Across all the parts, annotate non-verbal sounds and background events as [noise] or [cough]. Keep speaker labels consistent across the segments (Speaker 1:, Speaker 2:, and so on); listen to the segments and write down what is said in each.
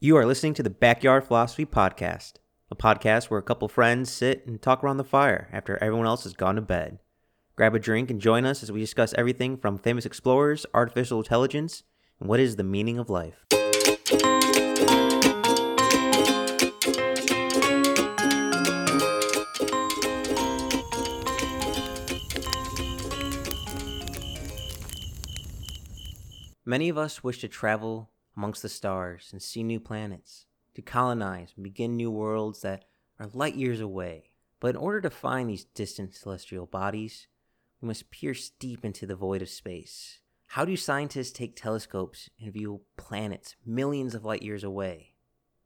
Speaker 1: You are listening to the Backyard Philosophy Podcast, a podcast where a couple friends sit and talk around the fire after everyone else has gone to bed. Grab a drink and join us as we discuss everything from famous explorers, artificial intelligence, and what is the meaning of life. Many of us wish to travel amongst the stars and see new planets, to colonize and begin new worlds that are light years away. But in order to find these distant celestial bodies, we must pierce deep into the void of space. How do scientists take telescopes and view planets millions of light years away?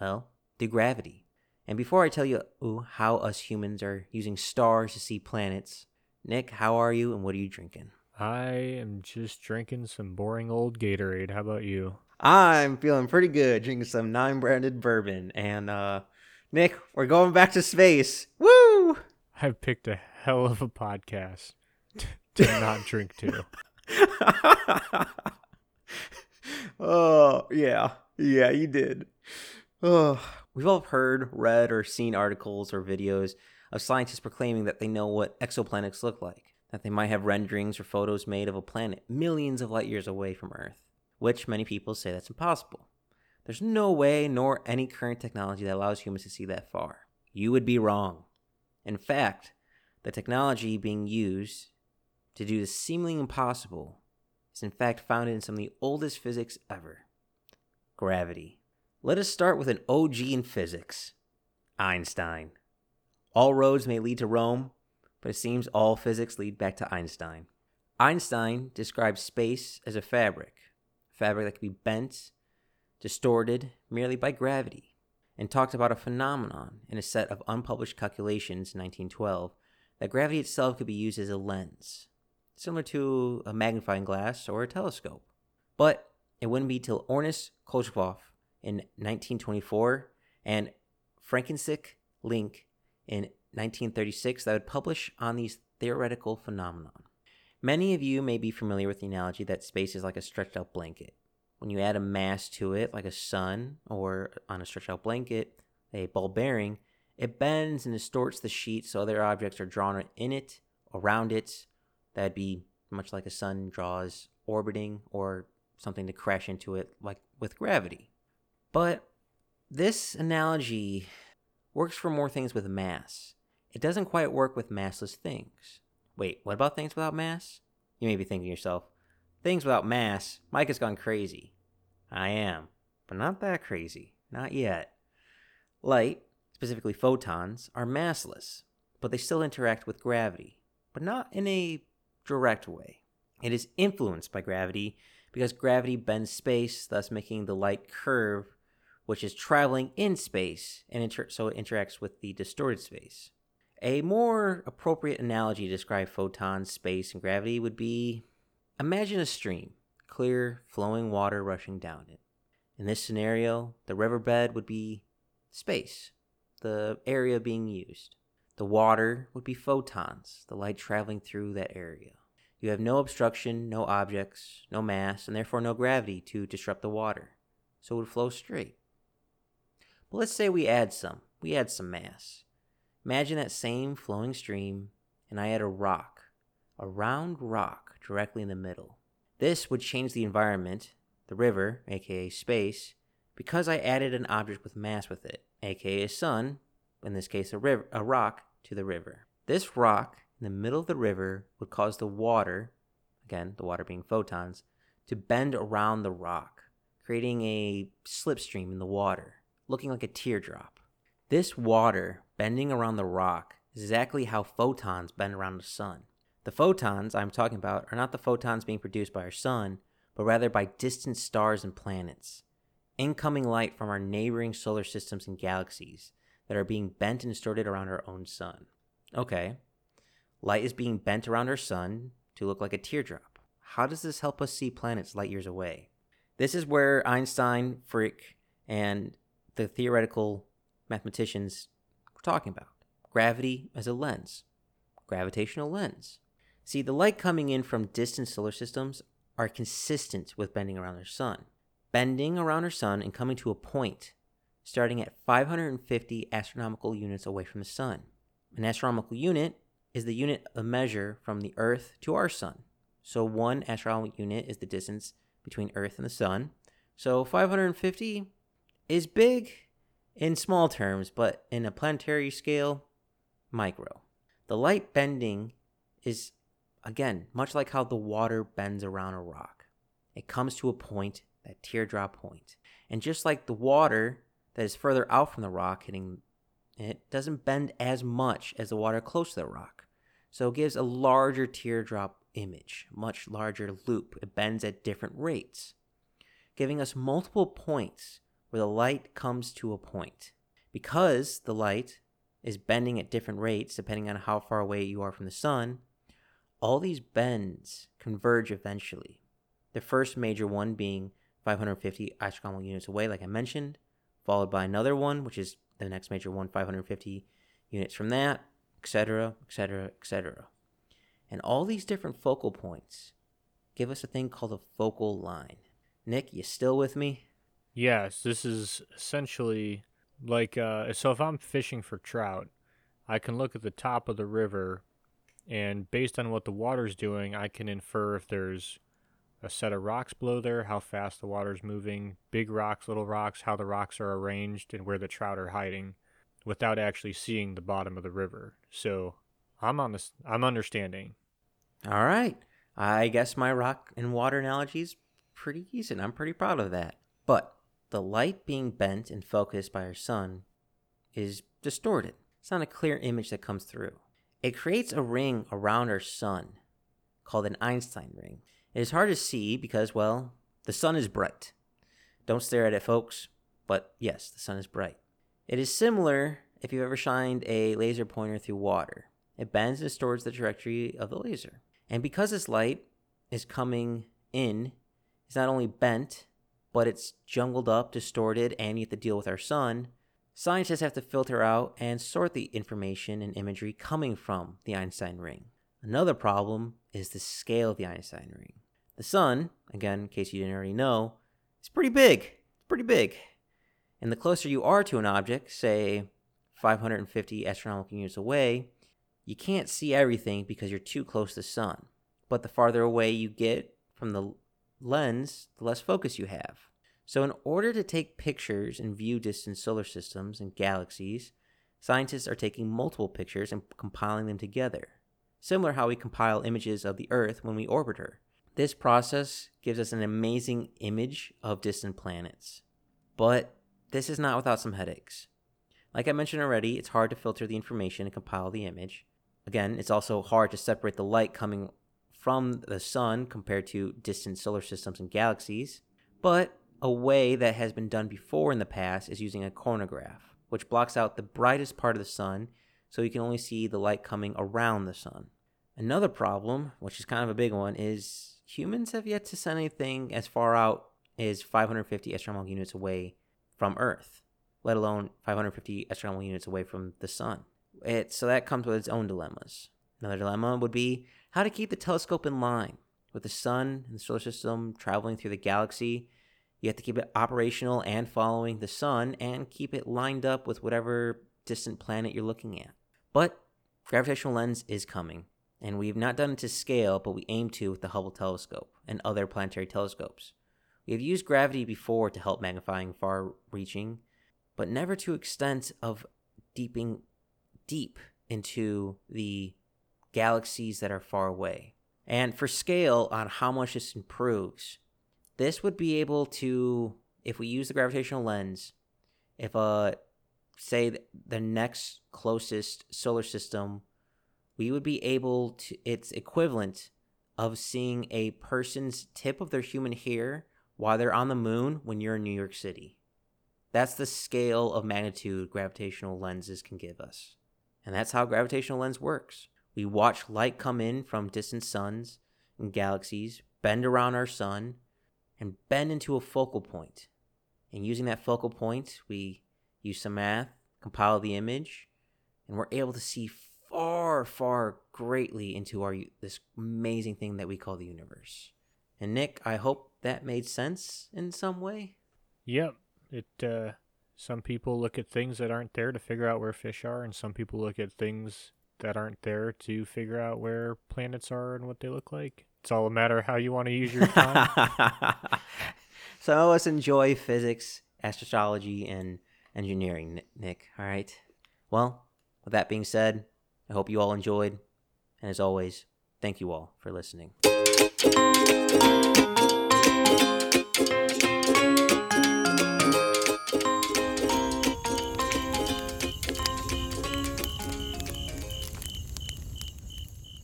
Speaker 1: Well, through gravity. And before I tell you ooh, how us humans are using stars to see planets, Nick, how are you and what are you drinking?
Speaker 2: I am just drinking some boring old Gatorade. How about you?
Speaker 1: I'm feeling pretty good drinking some nine branded bourbon. And uh Nick, we're going back to space. Woo!
Speaker 2: I've picked a hell of a podcast to not drink to. [laughs]
Speaker 1: oh, yeah. Yeah, you did. Oh, we've all heard, read, or seen articles or videos of scientists proclaiming that they know what exoplanets look like, that they might have renderings or photos made of a planet millions of light years away from Earth, which many people say that's impossible. There's no way nor any current technology that allows humans to see that far. You would be wrong. In fact, the technology being used to do the seemingly impossible is in fact founded in some of the oldest physics ever gravity. Let us start with an OG in physics Einstein. All roads may lead to Rome, but it seems all physics lead back to Einstein. Einstein describes space as a fabric, fabric that can be bent, distorted merely by gravity, and talked about a phenomenon in a set of unpublished calculations in 1912 that gravity itself could be used as a lens, similar to a magnifying glass or a telescope. But it wouldn't be till Ernst Kolchakov in 1924 and František Link in 1936 that would publish on these theoretical phenomenon. Many of you may be familiar with the analogy that space is like a stretched out blanket. When you add a mass to it, like a sun, or on a stretched out blanket, a ball bearing, it bends and distorts the sheet so other objects are drawn in it, around it. That'd be much like a sun draws orbiting or something to crash into it, like with gravity. But this analogy works for more things with mass. It doesn't quite work with massless things. Wait, what about things without mass? You may be thinking to yourself, things without mass, Mike has gone crazy. I am, but not that crazy. Not yet. Light, specifically photons, are massless, but they still interact with gravity, but not in a direct way. It is influenced by gravity because gravity bends space, thus making the light curve, which is traveling in space, and inter- so it interacts with the distorted space. A more appropriate analogy to describe photons, space, and gravity would be imagine a stream, clear, flowing water rushing down it. In this scenario, the riverbed would be space, the area being used. The water would be photons, the light traveling through that area. You have no obstruction, no objects, no mass, and therefore no gravity to disrupt the water, so it would flow straight. But let's say we add some. We add some mass. Imagine that same flowing stream, and I add a rock, a round rock directly in the middle. This would change the environment, the river, aka space, because I added an object with mass with it, aka a sun, in this case a, river, a rock, to the river. This rock in the middle of the river would cause the water, again, the water being photons, to bend around the rock, creating a slipstream in the water, looking like a teardrop. This water bending around the rock is exactly how photons bend around the sun. The photons I'm talking about are not the photons being produced by our sun, but rather by distant stars and planets. Incoming light from our neighboring solar systems and galaxies that are being bent and distorted around our own sun. Okay, light is being bent around our sun to look like a teardrop. How does this help us see planets light years away? This is where Einstein, Frick, and the theoretical mathematicians talking about gravity as a lens, gravitational lens. See, the light coming in from distant solar systems are consistent with bending around their sun. bending around our sun and coming to a point starting at 550 astronomical units away from the sun. An astronomical unit is the unit of measure from the Earth to our sun. So one astronomical unit is the distance between Earth and the sun. So 550 is big in small terms, but in a planetary scale, micro. The light bending is, again, much like how the water bends around a rock. It comes to a point, that teardrop point. And just like the water that is further out from the rock hitting it doesn't bend as much as the water close to the rock. So it gives a larger teardrop image, much larger loop. It bends at different rates, giving us multiple points where the light comes to a point. Because the light is bending at different rates depending on how far away you are from the sun, all these bends converge eventually. The first major one being 550 astronomical units away, like I mentioned, followed by another one, which is the next major one, 550 units from that, etc., etc., etc. And all these different focal points give us a thing called a focal line. Nick, you still with me?
Speaker 2: Yes, this is essentially like uh, so. If I'm fishing for trout, I can look at the top of the river, and based on what the water's doing, I can infer if there's a set of rocks below there, how fast the water's moving, big rocks, little rocks, how the rocks are arranged, and where the trout are hiding, without actually seeing the bottom of the river. So I'm on this. I'm understanding.
Speaker 1: All right. I guess my rock and water analogy is pretty decent. I'm pretty proud of that. But the light being bent and focused by our sun is distorted. It's not a clear image that comes through. It creates a ring around our sun called an Einstein ring. It is hard to see because, well, the sun is bright. Don't stare at it, folks, but yes, the sun is bright. It is similar if you've ever shined a laser pointer through water. It bends and distorts the trajectory of the laser. And because this light is coming in, it's not only bent, but it's jungled up, distorted, and you have to deal with our sun. Scientists have to filter out and sort the information and imagery coming from the Einstein ring. Another problem is the scale of the Einstein ring. The sun, again, in case you didn't already know, is pretty big. It's pretty big. And the closer you are to an object, say 550 astronomical units away, you can't see everything because you're too close to the sun. But the farther away you get from the lens, the less focus you have. So, in order to take pictures and view distant solar systems and galaxies, scientists are taking multiple pictures and compiling them together. Similar how we compile images of the Earth when we orbit her. This process gives us an amazing image of distant planets. But this is not without some headaches. Like I mentioned already, it's hard to filter the information and compile the image. Again, it's also hard to separate the light coming from the sun compared to distant solar systems and galaxies. But a way that has been done before in the past is using a coronagraph, which blocks out the brightest part of the sun so you can only see the light coming around the sun. Another problem, which is kind of a big one, is humans have yet to send anything as far out as 550 astronomical units away from Earth, let alone 550 astronomical units away from the sun. It, so that comes with its own dilemmas. Another dilemma would be how to keep the telescope in line with the sun and the solar system traveling through the galaxy. You have to keep it operational and following the sun and keep it lined up with whatever distant planet you're looking at. But gravitational lens is coming and we've not done it to scale, but we aim to with the Hubble telescope and other planetary telescopes. We have used gravity before to help magnifying far reaching, but never to extent of deeping deep into the galaxies that are far away. And for scale on how much this improves, this would be able to, if we use the gravitational lens, if uh, say the next closest solar system we would be able to, it's equivalent of seeing a person's tip of their human hair while they're on the moon when you're in New York City. That's the scale of magnitude gravitational lenses can give us. And that's how gravitational lens works. We watch light come in from distant suns and galaxies, bend around our sun, and bend into a focal point. And using that focal point, we use some math, compile the image, and we're able to see far, far greatly into our this amazing thing that we call the universe. And Nick, I hope that made sense in some way.
Speaker 2: Yep. It uh some people look at things that aren't there to figure out where fish are and some people look at things that aren't there to figure out where planets are and what they look like. It's all a matter of how you want to use your time. [laughs]
Speaker 1: Some of us enjoy physics, astrology, and engineering, Nick. All right. Well, with that being said, I hope you all enjoyed. And as always, thank you all for listening.